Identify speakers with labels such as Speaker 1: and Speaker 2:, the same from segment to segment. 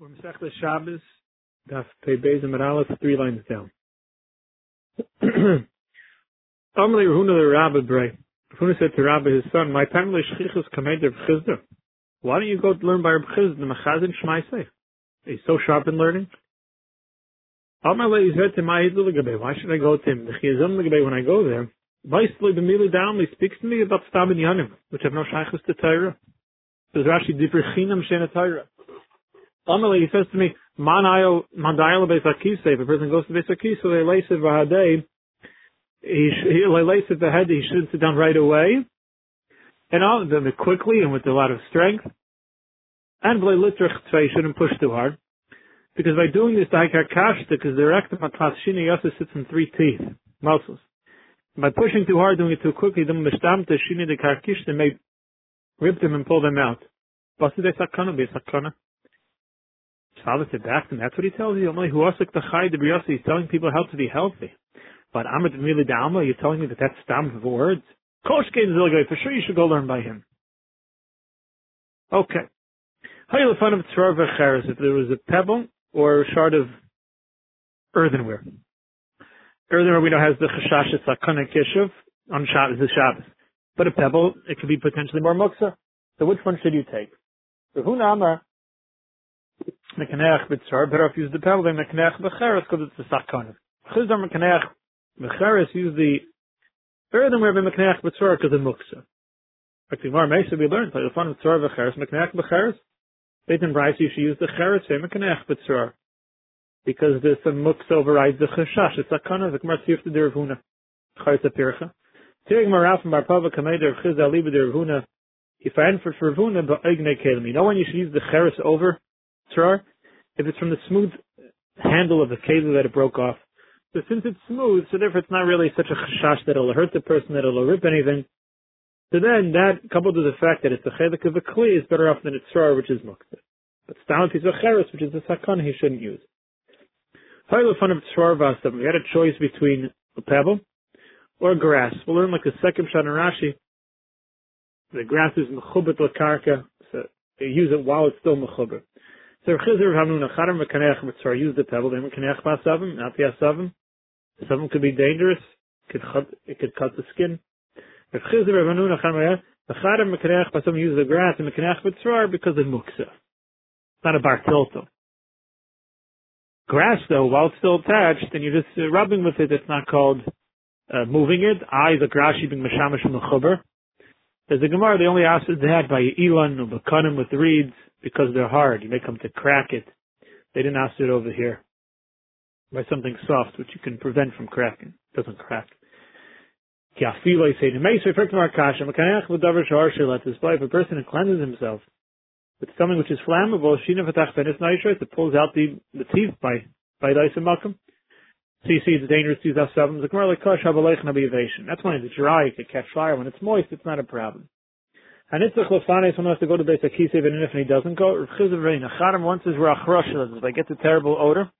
Speaker 1: We're Shabbos, Daf Pei Beis and Aleph, three lines down. Amalei Rahuna the Rabbi Bray. Rahuna said to Rabbi his son, My family Shchichus Kamed Reb Chizda. Why don't you go learn by Reb Chizda, the Machazin Shmaisei? He's so sharp in learning. Amalei said to my Why should I go to him? The Chiyazim when I go there, Vaisli B'mili Down, speaks to me about Stam and Yanim, which have no Shaykhus to Torah. There's Rashi Dibri Chinam Shena Torah. Amalei, he says to me, Manayo Mandayala Beis Akisa. If a person goes to Beis Akisa, they lace it v'hadei. He it head. He shouldn't sit down right away, and all them quickly and with a lot of strength. And v'lei litrich he shouldn't push too hard, because by doing this, the haikar kashta, because the rectum atlas shini yasa sits in three teeth, muscles. By pushing too hard, doing it too quickly, the mishtamta shini the karkishta may rip them and pull them out. De sakana be. Father said back to him, that's what he tells you. Only who the chai de He's telling people how to be healthy. But Amad really Dalma, you're telling me that that's stam of words? Koshkein Zilgay, for sure you should go learn by him. Okay. If there was a pebble or a shard of earthenware. Earthenware we know has the chashash sakana kishuv on Shabbos, the Shabbos. But a pebble, it could be potentially more muksa. So which one should you take? Rahuna Amar, Mekaneach b'tzar, better off use the pebble than Mekaneach b'cheres because it's a sakana. Chizdar Mekaneach b'cheres use the earthenware by Mekaneach b'tzar because of muksa. Actually, more Mesa we learned, like the fun of tzar b'cheres, Mekaneach b'cheres. Beit and Bryce, you should use the cheres say Mekaneach b'tzar. Because some muksa overrides the chashash. It's sakana, the Gemara Siyuf the Ravuna. Chayta pircha. Tirig Maraf and Barpava Kameder Chiz Ali b'der If I enter for Ravuna, but Igne Kelim. You know when you should use the cheres over Trar, if it's from the smooth handle of the cable that it broke off. So since it's smooth, so therefore it's not really such a chashash that it'll hurt the person, that it'll rip anything. So then that, coupled with the fact that it's a chelik of a kli, is better off than a tzrar, which is muktzah. But stam piece of cheres, which is a sakon, he shouldn't use. Fun of. We had a choice between a pebble or grass. We'll learn like a second shot in Rashi. The grass is mechubet lakarka, so you use it while it's still mechubet. So Chizr Hamnuna Charam Mekanech Mitzvah use the pebble, then Mekanech Basavim, not the Asavim. Some could be dangerous, could cut, it could cut the skin. If Chizr Hamnuna Charam the Charam Mekanech Basavim use the grass and Mekanech Mitzvah because of Muksa. Not a Bartilto. Grass though, while it's still attached, and you're just uh, rubbing with it, it's not called uh, moving it. I, the Grashi being Mashamash Mechuber. There's a Gemara, they only asked that by Elon or Bakanim with reeds because they're hard. You may come to crack it. They didn't ask it over here by something soft, which you can prevent from cracking. It doesn't crack. If a person cleanses himself with something which is flammable, it pulls out the, the teeth by by the So you see it's dangerous to use asavim. That's when it's dry, it can catch fire. When it's moist, it's not a problem. And it's a chlofanes when he has to go to Beis Akisev, and if he doesn't go, Rav Chizah Reina Charim once is Rach Rosh, they get the terrible odor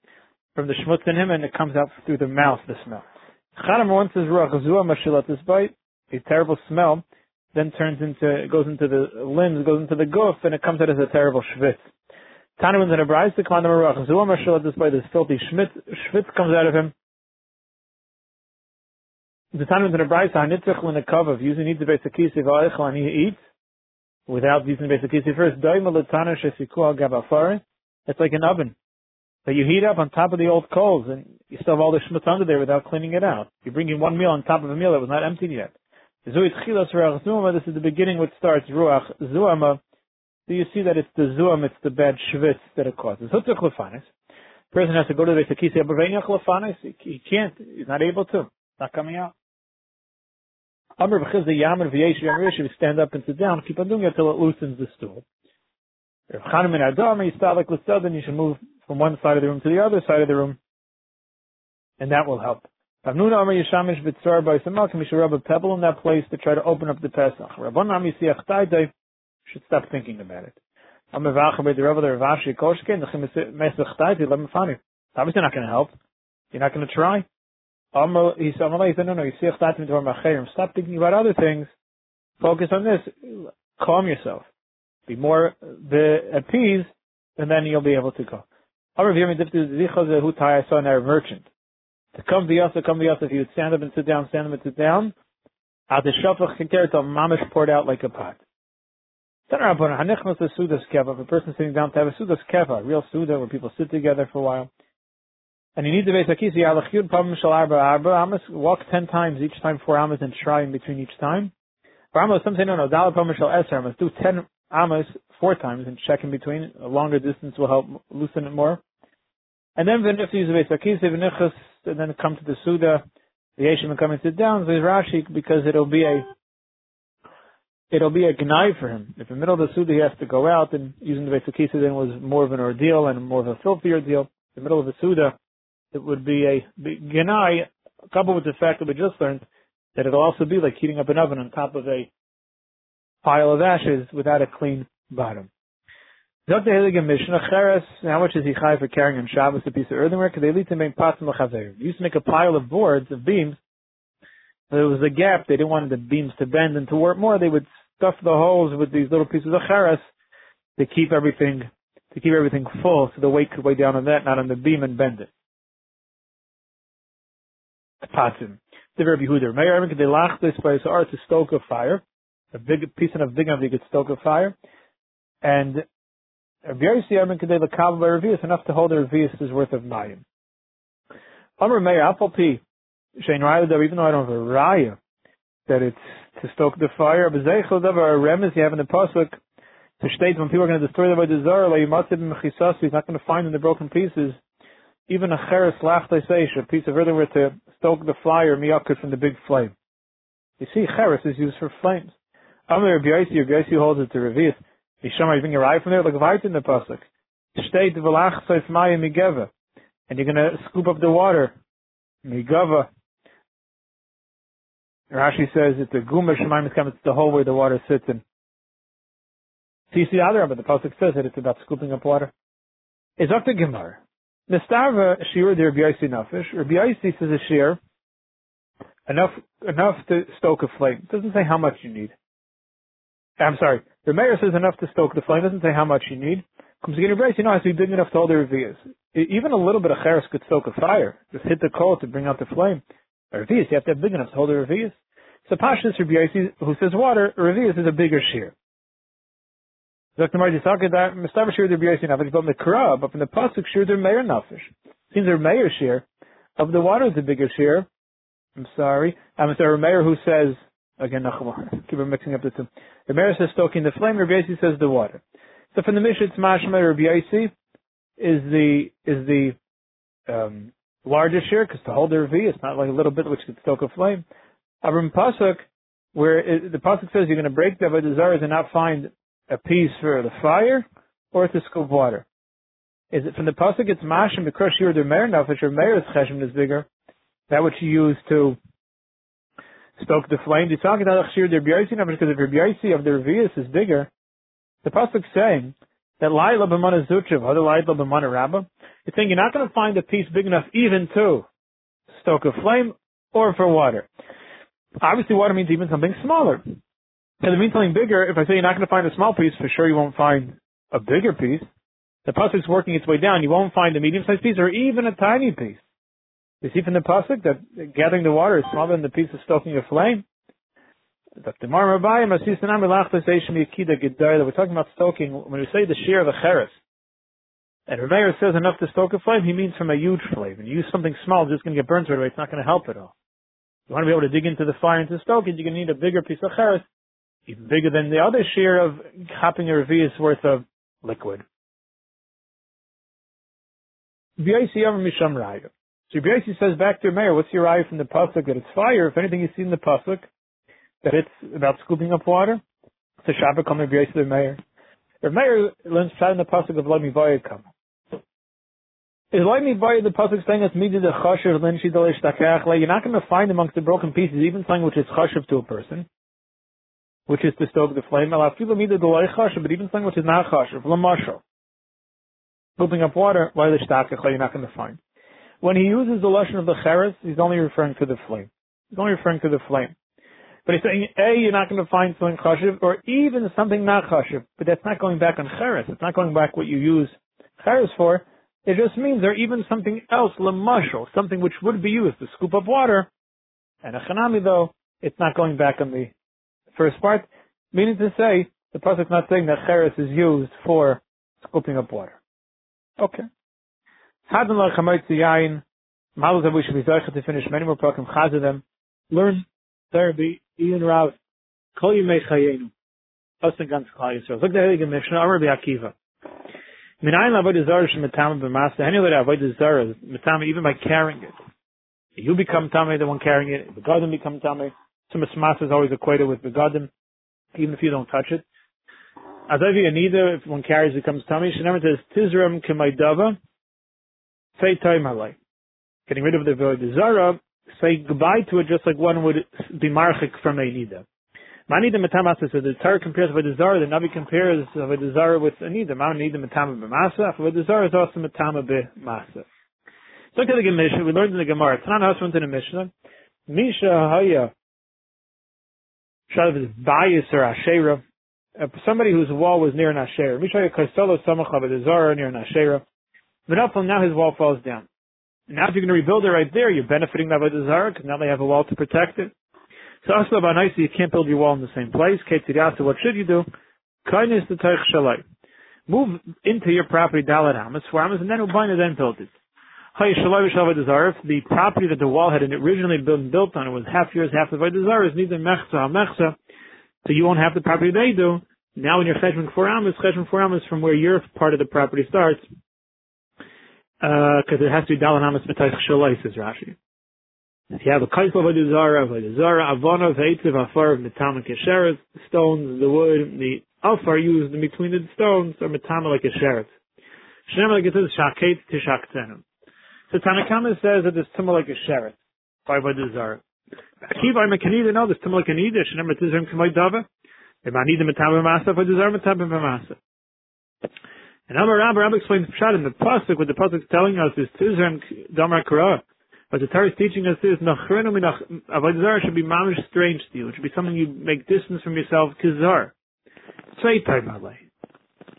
Speaker 1: from the schmutz in him, and it comes out through the mouth, the smell. Charim once is Rach Zua Mashilat this bite, a terrible smell, then turns into, goes into the limbs, goes into the goof, and it comes out as a terrible schwitz. Tana when the Bryce, the Klandam Rach Zua Mashilat this bite, this filthy schmitz, schwitz comes out of him. The Tana when the Bryce, Hanitzach when the cover using needs the Beis Akisev, and he eats, without using basic kisi first. It's like an oven that you heat up on top of the old coals, and you still have all the schmutz under there without cleaning it out. You're bringing one meal on top of a meal that was not emptied yet. This is the beginning which starts ruach zuama. So you see that it's the zuam, it's the bad shvitz that it causes. The Person has to go to the Beis He can't. He's not able to. It's not coming out. Amr v'chiz the yamer v'yesh v'yamrish, stand up and sit down, keep on doing it until it loosens the stool. You start like you should move from one side of the room to the other side of the room, and that will help. Amr Yishamish you should rub a pebble in that place to try to open up the Pesach. Rabban Taitay, should stop thinking about it. Amr Vacha B'd Rabba the Ravashi Taitay, let me find it. Obviously not going to help. You're not going to try he said, no, no, you see Stop thinking about other things. Focus on this. Calm yourself. Be more the appease and then you'll be able to go. I saw in our merchant. To come to to come to if you would stand up and sit down, stand up and sit down, at the shafach kinkeret mamish poured out like a pot. If a person sitting down to have a sudas keva, a real suda where people sit together for a while, and you need to base akisi yalachiyud pam shal arba arba amos, walk ten times each time four amos and try in between each time. For amos, some say no no, dal pam shal eser amos, do ten amos four times and check in between. A longer distance will help loosen it more. And then v'nif use the base akisi v'nichas, and then come to the suda. The Yeshim will come and sit down. There's Rashi because it'll be a it'll be a gnai for him. If in the middle of the Suda he has to go out and using the Vesakisa then was more of an ordeal and more of a filthy ordeal. In the middle of the Suda, it would be a gnai, coupled with the fact that we just learned that it'll also be like heating up an oven on top of a pile of ashes without a clean bottom. Dr. Mishnah, how much is he high for carrying on Shabbos a piece of earthenware? Because they lead to make pots He used to make a pile of boards, of beams, there was a gap. They didn't want the beams to bend and to work more. They would stuff the holes with these little pieces of cheres to keep everything to keep everything full, so the weight could weigh down on that, not on the beam, and bend it. Patim. The Rabbi Huder. Meir they lach this by art to stoke a fire, a big piece of enough you could stoke a fire, and very Yisrael could they lekabel by revius enough to hold a revius worth of mayim. Amr Meir Apple P. Shein Raya even though I don't have a Raya, that it's to stoke the fire, but Zeichel Davar, remes you have in the Pasuk, to state when people are going to destroy the Vaidazar, like Yimatzib Mechisas, he's not going to find in the broken pieces, even a Cheres Lachtaisesh, a piece of earthenware to stoke the fire, miyakut from the big flame. You see, Cheres is used for flames. Amir Rabbi Yossi holds it to Revius. Yishama, you bring your eye from there, like right in the Pasuk. State V'lach Seif Maya Migeva. And you're going to scoop up the water. Migava. Rashi says it's a guma shemaim it's the hole where the water sits in. So you see the other, but the pasuk says that it's about scooping up water. It's up to Gemara. Mistarva shir the Rabbi Yossi nafish. Rabbi Yossi says a shir enough enough to stoke a flame. Doesn't say how much you need. I'm sorry. The mayor says enough to stoke the flame. Doesn't say how much you need. Comes again, Rabbi you know, has to be big enough to hold the revias. Even a little bit of cheres could stoke a fire. Just hit the coal to bring out the flame. Revius, you have to have big enough to hold the Revius. So Pashas Rabbi who says water, Revius is a bigger shear. Dr. The but from the Pasuk Shir the Meir Nafish. Seems the Meir shear of the water is the bigger shear. I'm sorry. I'm sorry, Meir who says again keep mixing up the two. The Meir says stoking the flame, Rabbi says the water. So from the Mishnah it's Mashma Rabbi is the is the um, larger share because to hold the revi, it's not like a little bit which could stoke a flame. Avram Pasuk, where it, the Pasuk says you're going to break the Avodah and not find a piece for the fire or to scoop water. Is it from the Pasuk it's Mashim, because here, the Meir now, if your Meir's Cheshim is bigger, that which you use to stoke the flame. You're talking about Chshir the B'yaisi because if your of the Revius is bigger, the Pasuk's saying that Laila B'mana Zuchav, other Laila B'mana Rabbah, it's saying you're not going to find a piece big enough even to stoke a flame or for water. Obviously, water means even something smaller. If it means something bigger, if I say you're not going to find a small piece, for sure you won't find a bigger piece. The pasuk's working its way down. You won't find a medium-sized piece or even a tiny piece. You see from the pasuk that gathering the water is smaller than the piece of stoking a flame. We're talking about stoking when we say the shear of a cheres. And Rameir says enough to stoke a flame, he means from a huge flame. And you use something small, it's just going to get burnt right away. It's not going to help at all. You want to be able to dig into the fire and to stoke it, you're going to need a bigger piece of cheres, even bigger than the other shear of hopping a revius worth of liquid. So B'yaisi says back to Rameir, what's your raya from the pasuk that it's fire? If anything you see in the pasuk, that it's about scooping up water, a Shabbat coming B'yaisi the Meir. Rameir learns in the pasuk of Lami Vayakam. Is like me the pasuk saying it's midi the chashiv linshi You're not going to find amongst the broken pieces even something which is chashiv to a person, which is to stoke the flame. The but even something which is not chashiv, lamashal. Scooping up water, loy you're not going to find. When he uses the lashon of the cheres, he's only referring to the flame. He's only referring to the flame. But he's saying, A, you're not going to find something chashiv, or even something not chashiv, but that's not going back on cheres. It's not going back what you use Cheres for, it just means there even something else, lemashal, something which would be used to scoop up water. And a chanami though, it's not going back on the first part, meaning to say, the pasuk not saying that cheres is used for scooping up water. Okay. Hadin la chamaytzi yain, models that we should be zeicha to finish many more pakim chazah them. Learn therapy, Ian Rav, kol yimei chayenu. And ganz klal Yisrael. Look at the Heilige Mishnah, Amar Akiva. Minayin avodah zara shemetama b'masa. Any way to avoid the zara, even by carrying it. You become tame, the one carrying it. Begadim become tame. Tumas masa is always equated with begadim, even if you don't touch it. Azavi anida, if one carries, becomes tame. Shenemer says tizram kemaydava. Say time. Getting rid of the zara, say goodbye to it just like one would be marchik from a nida. Manida metamasa. So the Torah compares with Zara. The Navi compares with Zara with Anida. Man nida metama b'masa. With Zara is also metama b'masa. Look at the Mishnah. We learned in the Gemara. Tanan Hasman in the Mishnah. Misha haya. Shalav is bias or ashera. Somebody whose wall was near an ashera. Misha haya kastelo samacha Zara near an ashera. But now his wall falls down. now if you're going to rebuild it right there, you're benefiting the Zara because now they have a wall to protect it. So Asla Banaisi, you can't build your wall in the same place. Ketzirasa, what should you do? Kindness to Teich Shalai. Move into your property, Dalat Hamas, for Hamas, and then Ubaina then build it. The property that the wall had originally been built on, was half yours, half the Vaidazar, is neither Mechza or Mechza, so you won't have the property they do. Now when you're Cheshman for Amos, Cheshman for Amos from where your part of the property starts, because uh, it has to be Dalat Hamas Metaich Shalai, says Rashi. If you have a kaisel of a zara, of a zara, of eitziv, afar of metama kesheret, the stones, the wood, the afar used in between the stones are metama like a sheret. Shem like it says shaket tishaktenim. So Tanakama says that there's tumma like a sheret by zara. Akiva I'm a kanida, no, there's tumma like a nida, shem like tizrim kamay dava. If I need the metama masa, by the zara metama masa. And Amar Rabbi, Rabbi explains Pshat in the Pasuk, what the Pasuk is telling us is Tizram Damar Korah. What the Torah is teaching us is Nachrenu minach Avodah should be mamish strange to you. It should be something you make distance from yourself. Kizar. Say.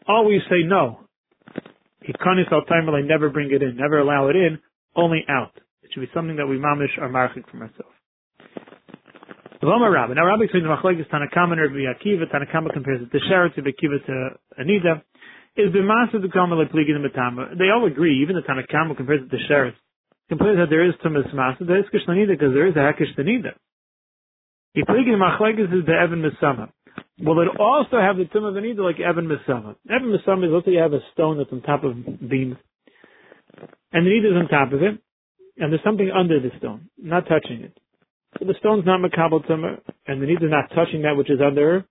Speaker 1: Always say no. Hikanis al Taimalei. Never bring it in. Never allow it in. Only out. It should be something that we mamish are marchik from ourselves. Loma Rabbi. Now Rabbi explains the machlekes Tanakama and Rabbi Akiva. Tanakama compares it to Sheretz, Rabbi Akiva to Anida. Is b'masa the kamala pligin the They all agree. Even the Tanakama compares it to Sheretz compares that there is tumas masa, there is kishnanida because there is a hakishtanida. Ipligin machlekes is the Evan Misama. Will it also have the tum of anida like Evan Misama? Evan Misama is let's say you have a stone that's on top of beams, and the nida is on top of it, and there's something under the stone, not touching it. So the stone's not makabel tumah, and the nida is not touching that which is under.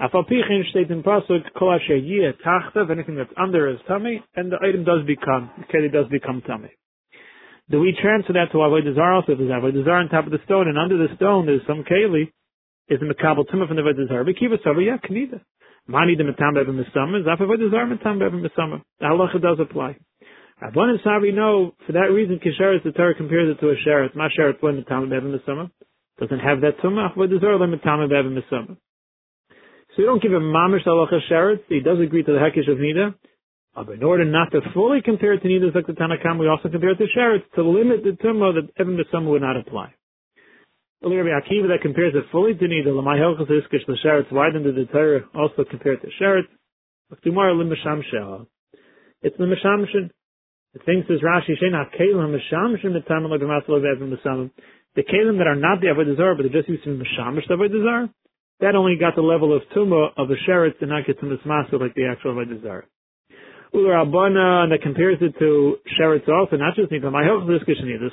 Speaker 1: Afalpichin state in pasuk kol asher tachta, anything that's under is tummy, and the item does become, keli does become tummy. Do we transfer that to Avodah Zarah also? If there's Avodah on top of the stone, and under the stone there's some keli, is the Makabal Tumah from the Avodah Zarah. Keep it yeah, Knida. Mani the Matam Bevim Misama, Zaf Avodah Zarah Matam Bevim Misama. The halacha does apply. Rabban and Savi know, for that reason, Kisharis, the Torah compares it to a Sheretz. My Sheretz, when Matam Bevim Misama, doesn't have that Tumah, Avodah Zarah, when Matam Bevim Misama. So you don't give a mamish halacha sheretz. He does agree to the hekish of nida, uh, but in order not to fully compare it to neither like the Tanakam, we also compare it to Sheretz to limit the Tumah that Evan Besama would not apply. Rabbi Akiva that compares it fully to neither Lamai Helchus Iskish the Sheretz. Why did the Torah also compare it to Sheretz? Tomorrow Limasham Sheha. It's the Mishamshin. The thing says Rashi Shena Kalim Mishamshin the Tamal of Evan Besama. The Kalim that are not the Avodah but they're just used to be Mishamish the Avodah that only got the level of Tumah of a Sheretz and not get to Mismasa like the actual Avodah Rabana, and that compares it to Sheretz also, not just Nida. My help this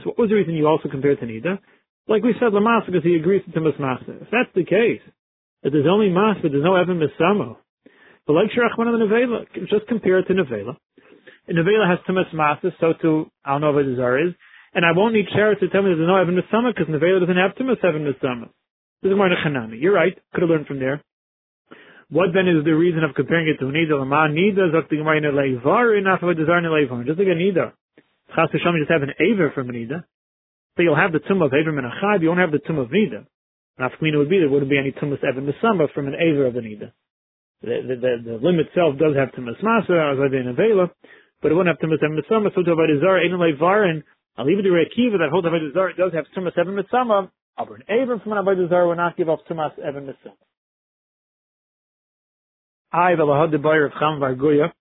Speaker 1: What was the reason you also compared to Nida? Like we said, Lamasa, because he agrees to Masmasa. If that's the case, that there's only Mas, but there's no Evan Misamo. But like Shirachman and the Nevela, just compare it to Nevela. And Nevela has Tumas Masa, so too, I don't know what Zar is. And I won't need Sheretz to tell me there's no Evan Misama, because Nevela doesn't have Tumas Evan Misama. This is more Chanami. You're right. Could have learned from there. What then is the reason of comparing it to Nida? Lama Nida Zakti Gemara Leivar enough of a in Leivar. Just like a Nida. Chas Hashem just have an Aver from Nida. So you'll have the tomb of Aver and Achad, you won't have the tomb of Nida. Nafkamina would be there wouldn't be any tumas Evan Misamba from an Aver of a Nida. The, the, the, the limb itself does have tumas Masa, as I did in Avela, but it wouldn't have Tumas Evan Mitzama, so Zarah, Ein Levarin, I'll leave it to Rekiva that holds Avodah Zarah, does have Tumas Evan Mitzama, aber an Abram from an Avodah Zarah will not give off Tumas Evan Mitzama. I, the Lahad the of Cham Varguya,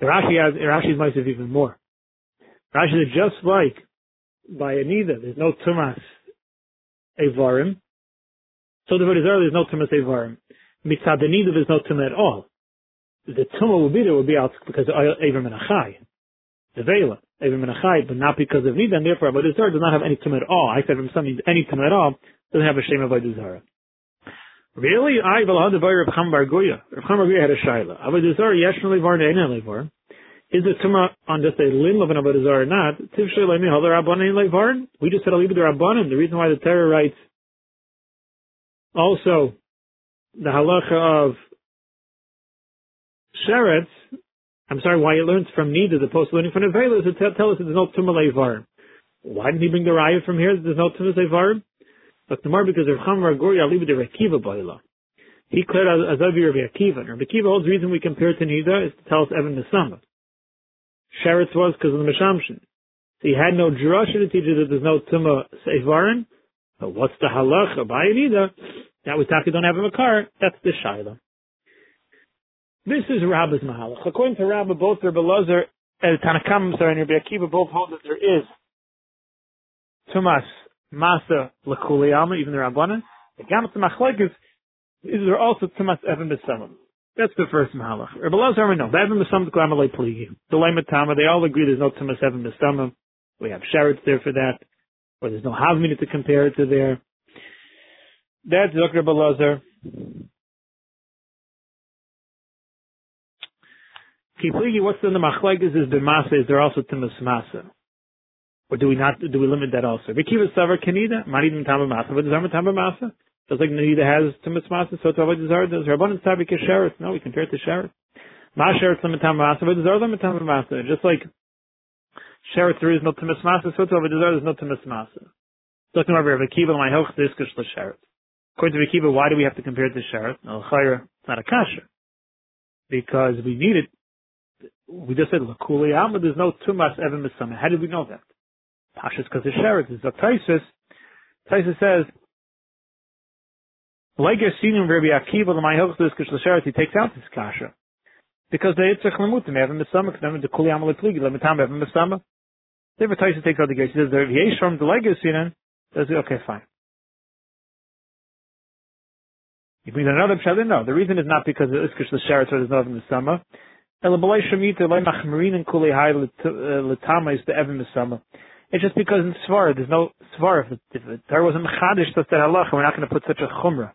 Speaker 1: Rashi has, Rashi's have even more. Rashi is just like by Anida, there's no Tumas Evarim. So the Avodah Zarah, there's no Tumas Evarim. Mitzad Anida, there's no Tumah at all. The Tumah will be there would be out because of Avram and Achai. The Vela, Avram and Achai, but not because of Nida, and therefore Avodah Zarah does not have any Tumah at all. I said from some means any Tumah at all, doesn't have a shame of Avodah. Really? I will have the Bayer of Cham Bar Goya. Rav Cham Goya had a shaila. Avodah Zarah yesh levar ne'ena levar. Is the Tumah on just a limb of an Avodah or not? We just said it to Rabbanan. The reason why the Torah writes also the halacha of Sheretz, I'm sorry, why he learns from Nida, the post learning from Nevela, is to tell, us that there's no Tumah levar. Why didn't he bring the raya from here that there's no Tumah levar? But tomorrow because of Chamar Gori de Rekiva Baila. He cleared Azavi Rabbi Akiva. Rabbi Akiva holds the reason we compare to Nida is to tell us Evan Nesama. Sheretz was because of the Meshamshin. So he had no drasha to teach us that there's no Tumah Seivarin. But what's the halacha by Nida? That we talk don't have a car. That's the Shaila. This is Rabbi's Mahalach. According to Rabbi, both Rabbi Lazar and Tanakam, sorry, and Rabbi Akiva both hold that there is Tumas Masa Lakuliyama, even the Rabbanan. The Gamat Machlekes is there also Tumas Evan Besamim. That's the first Mahalach. Rabbi Lazar, no. Evan Besamim Klama Pligi. The Matama, they all agree there's no Tumas Evan Besamim. We have Sheretz there for that. Or there's no Havmina to compare it to there. That's Dr. Rabbi Lazar. Kipligi, what's in the Machlekes is B'masa, is there also Tumas Masa? Or do we not, do we limit that also? Rekiva Savar Kanida, Manidim Tamba Masa, but Zama Tamba Masa? Just like Nanida has Tumas Masa, so to avoid Zara does Rabbanan Sabi Kesheretz. No, we compare it to Sheretz. Ma Sheretz Limit Tamba Masa, but Zara Limit Tamba Just like Sheretz there is no Tumas Masa, so to avoid Zara there's no Tumas Masa. Talking about Rabbi Akiva, my hoch this Kush Sheretz. According to Akiva, why do we have to compare it to Sheretz? No, Chayra, it's not a kasha. Because we need it. We just said, Lakuli Amma, there's no Tumas Evan Misama. How did we know that? Pashas because the Sheretz is a Taisus. Taisus says, Leger Sinim Rabbi Akiva the Mayhochus Kish Sheretz, he takes out this kasha. Because the Yitzchak Lemutim, Evan Misama, Knem the Kuli Amal Pligi, Lemitam Evan Misama. Therefore Taisus takes out the gate. He says, the Yesh from the Leger Sinim, says, okay, fine. He brings another pshat. No, the reason is not because of Iskish or there's no Evan Misama. El B'lei Shemita, Lei Machmarin and Kuli Hai L'Tama uh, is the Misama. It's just because in Svar, there's no Svar. If, if the Torah wasn't Mechadish, that's the halacha. We're not going to put such a chumrah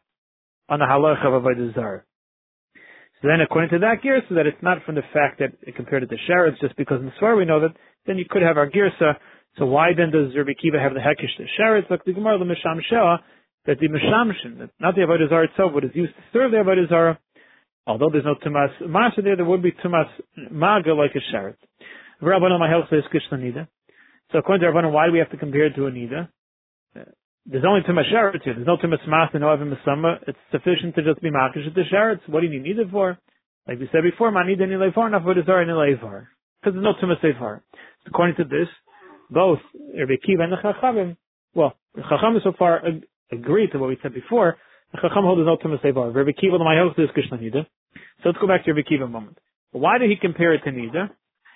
Speaker 1: on the halacha of Avodah Zarah. So then, according to that girsa, that it's not from the fact that it compared it to Shara, it's just because in Svar we know that then you could have our girsa. So why then does Rabbi Kiva have the hekish to Shara? Like the Gemara, the Misham Shea, that the Mishamshin, not the Avodah Zarah itself, but is used to serve the Avodah Zarah, although there's no Tumas Masha there, there would be Tumas Maga like a Sharet. So according to Rabbanan, why do we have to compare it to a nida? There's only tumas sheretz here. There's no tumas mas and no evan misama. It's sufficient to just be makish at the sheretz. What do you need it for? Like we said before, manida nilevar, not vodazar nilevar. Because there's no tumas sevar. So according to this, both Rabbi Kiva and the Chachamim, well, the Chachamim so far ag- agree to what we said before. The Chacham holds no tumas sevar. Rabbi Kiva, the Mayhoch, is Krishna nida. So let's go back to Rabbi Kiva a moment. Why did he compare it to nida?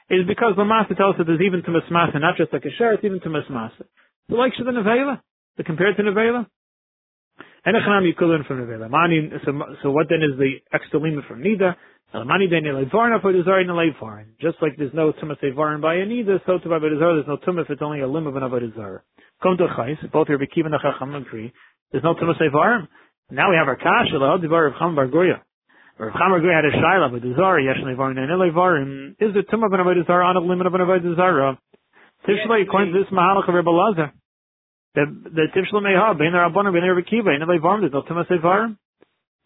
Speaker 1: is because the Master tells us that there's even to Masa, not just like a share, it's even to Masa. So like of the The compared to Nevela. And Echanam you could learn from Nevela. Mani, so, so what then is the extra lima from Nida? Just like there's no Tumas Levarin by a Nida, so to by there's no Tumas if it's only a limb of an Avodah Come to Chais, both Rabbi Kiva and Chacham agree. There's no Tumas Levarin. Now we have our Kasha, the Hadivar of Cham Bar Goya. Rav Chamer had a shaila, the zara yesh levarim and levarim is the tumah of an avodah on a limit of an avodah zara. Tivshalei according to this mahalach of Rebbe Lazar, the the tivshalei may bein the rabbanim bein the Kiva in levarim there's no tumah sevarim.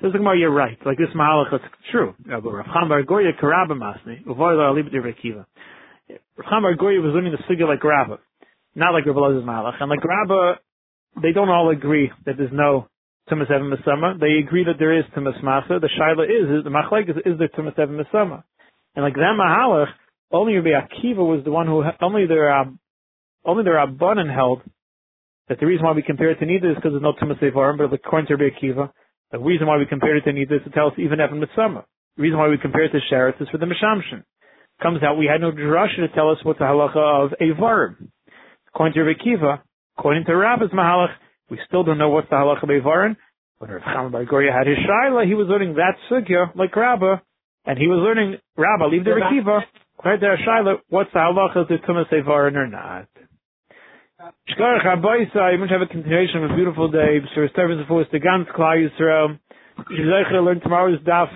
Speaker 1: Says the Gemara, you're right. Like this mahalach, it's true. Rav Chamer Goya karabba masni uvoy la alibet Kiva. Rav Chamer Goya was learning the sugya like Rabba, not like Rebbe Lazar's mahalach, and like Rabba, they don't all agree that there's no Tumas Evan Misama. They agree that there is Tumas Masa. The Shaila is, is the Machlek is, is there Tumas Evan Misama. And like that Mahalach, only Rabbi Akiva was the one who, only the, uh, only the Rabbanan held that the reason why we compare it to Nida is because there's no Tumas Evarim, but according to Rabbi Akiva, the reason why we compare it to Nida is to tell us even Evan Misama. The reason why we compare it to Sheretz is for the Mishamshin. Comes out we had no drasha to tell us what the halacha of Evarim. According to Rabbi Akiva, according to Rabbi's Mahalach, we still don't know what's the halacha of Evarim. When Rav Chaim Bar Goria had his shaila, he was learning that sugya like Rabba, and he was learning Rabba, leave the Rabbi Akiva, right there shaila, what's the halacha of the Tumas Evarim or not? Shkarach Habayisa, you must have a continuation of a beautiful day. Sir Stevens of the Gans Klai Yisrael. You're learn tomorrow's daf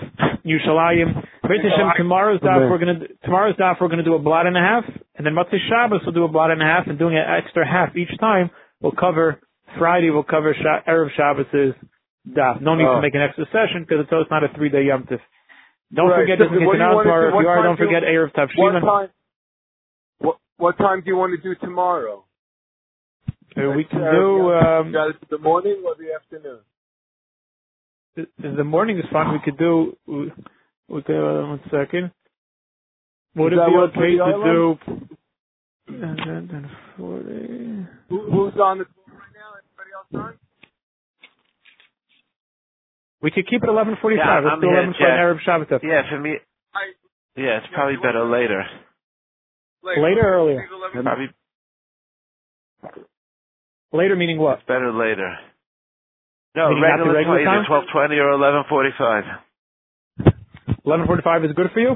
Speaker 1: Yushalayim. Great Hashem, tomorrow's daf we're gonna tomorrow's daf we're gonna do a blot and a half, and then Matzah Shabbos we'll do a blot and a half, and doing an extra half each time we'll cover Friday we'll cover Sha- erev Shabbos's daf. No need oh. to make an extra session because it's, it's not a three day yom Don't right. forget so, to get tomorrow. If you are, don't forget erev?
Speaker 2: What, what time do you want to do tomorrow?
Speaker 1: Uh, we can do. Um,
Speaker 2: the morning or the afternoon?
Speaker 1: The, the morning is fine. We could do. We, we could, uh, one second. Would it be okay to do? And then, then 40.
Speaker 2: Who, who's on the call right now? Anybody else on?
Speaker 1: We could keep it 11:45.
Speaker 3: Yeah,
Speaker 1: Let's do 11 for Arab Shabbat.
Speaker 3: Yeah, for me. I, yeah, it's probably better later.
Speaker 1: Later, later or earlier?
Speaker 3: Probably
Speaker 1: Later meaning what?
Speaker 3: It's better later. No,
Speaker 1: meaning
Speaker 3: regular,
Speaker 1: regular
Speaker 3: time, either twelve twenty or eleven forty five.
Speaker 1: Eleven forty five is good for you?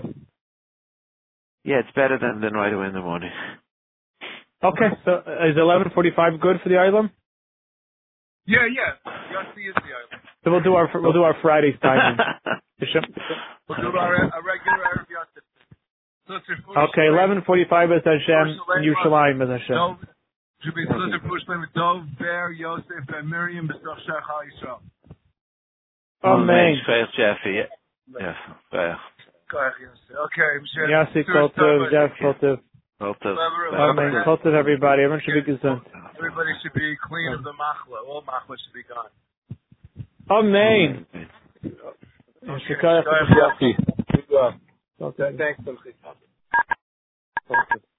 Speaker 3: Yeah, it's better than than right away in the morning.
Speaker 1: Okay, so uh, is eleven forty five good for the island?
Speaker 2: Yeah, yeah. Yossi is the island.
Speaker 1: So we'll do our we'll do our Friday's time.
Speaker 2: we'll do our a regular Arab
Speaker 1: Okay, eleven forty five is Hashem and Yerushalayim is Hashem.
Speaker 2: Should be Suzer Pushlim with Dov, Bear, Yosef, and Miriam, B'stoch Shech HaYisrael.
Speaker 1: Amen.
Speaker 3: Fair Jeffy. Yes, fair.
Speaker 2: Okay,
Speaker 1: Yossi, Koltev, Jeff, Koltev.
Speaker 3: Koltev.
Speaker 1: Amen. Koltev, everybody. Everyone should be gesund.
Speaker 2: Everybody should be clean of the machla. All machla should be gone.
Speaker 1: Amen.
Speaker 2: Thanks,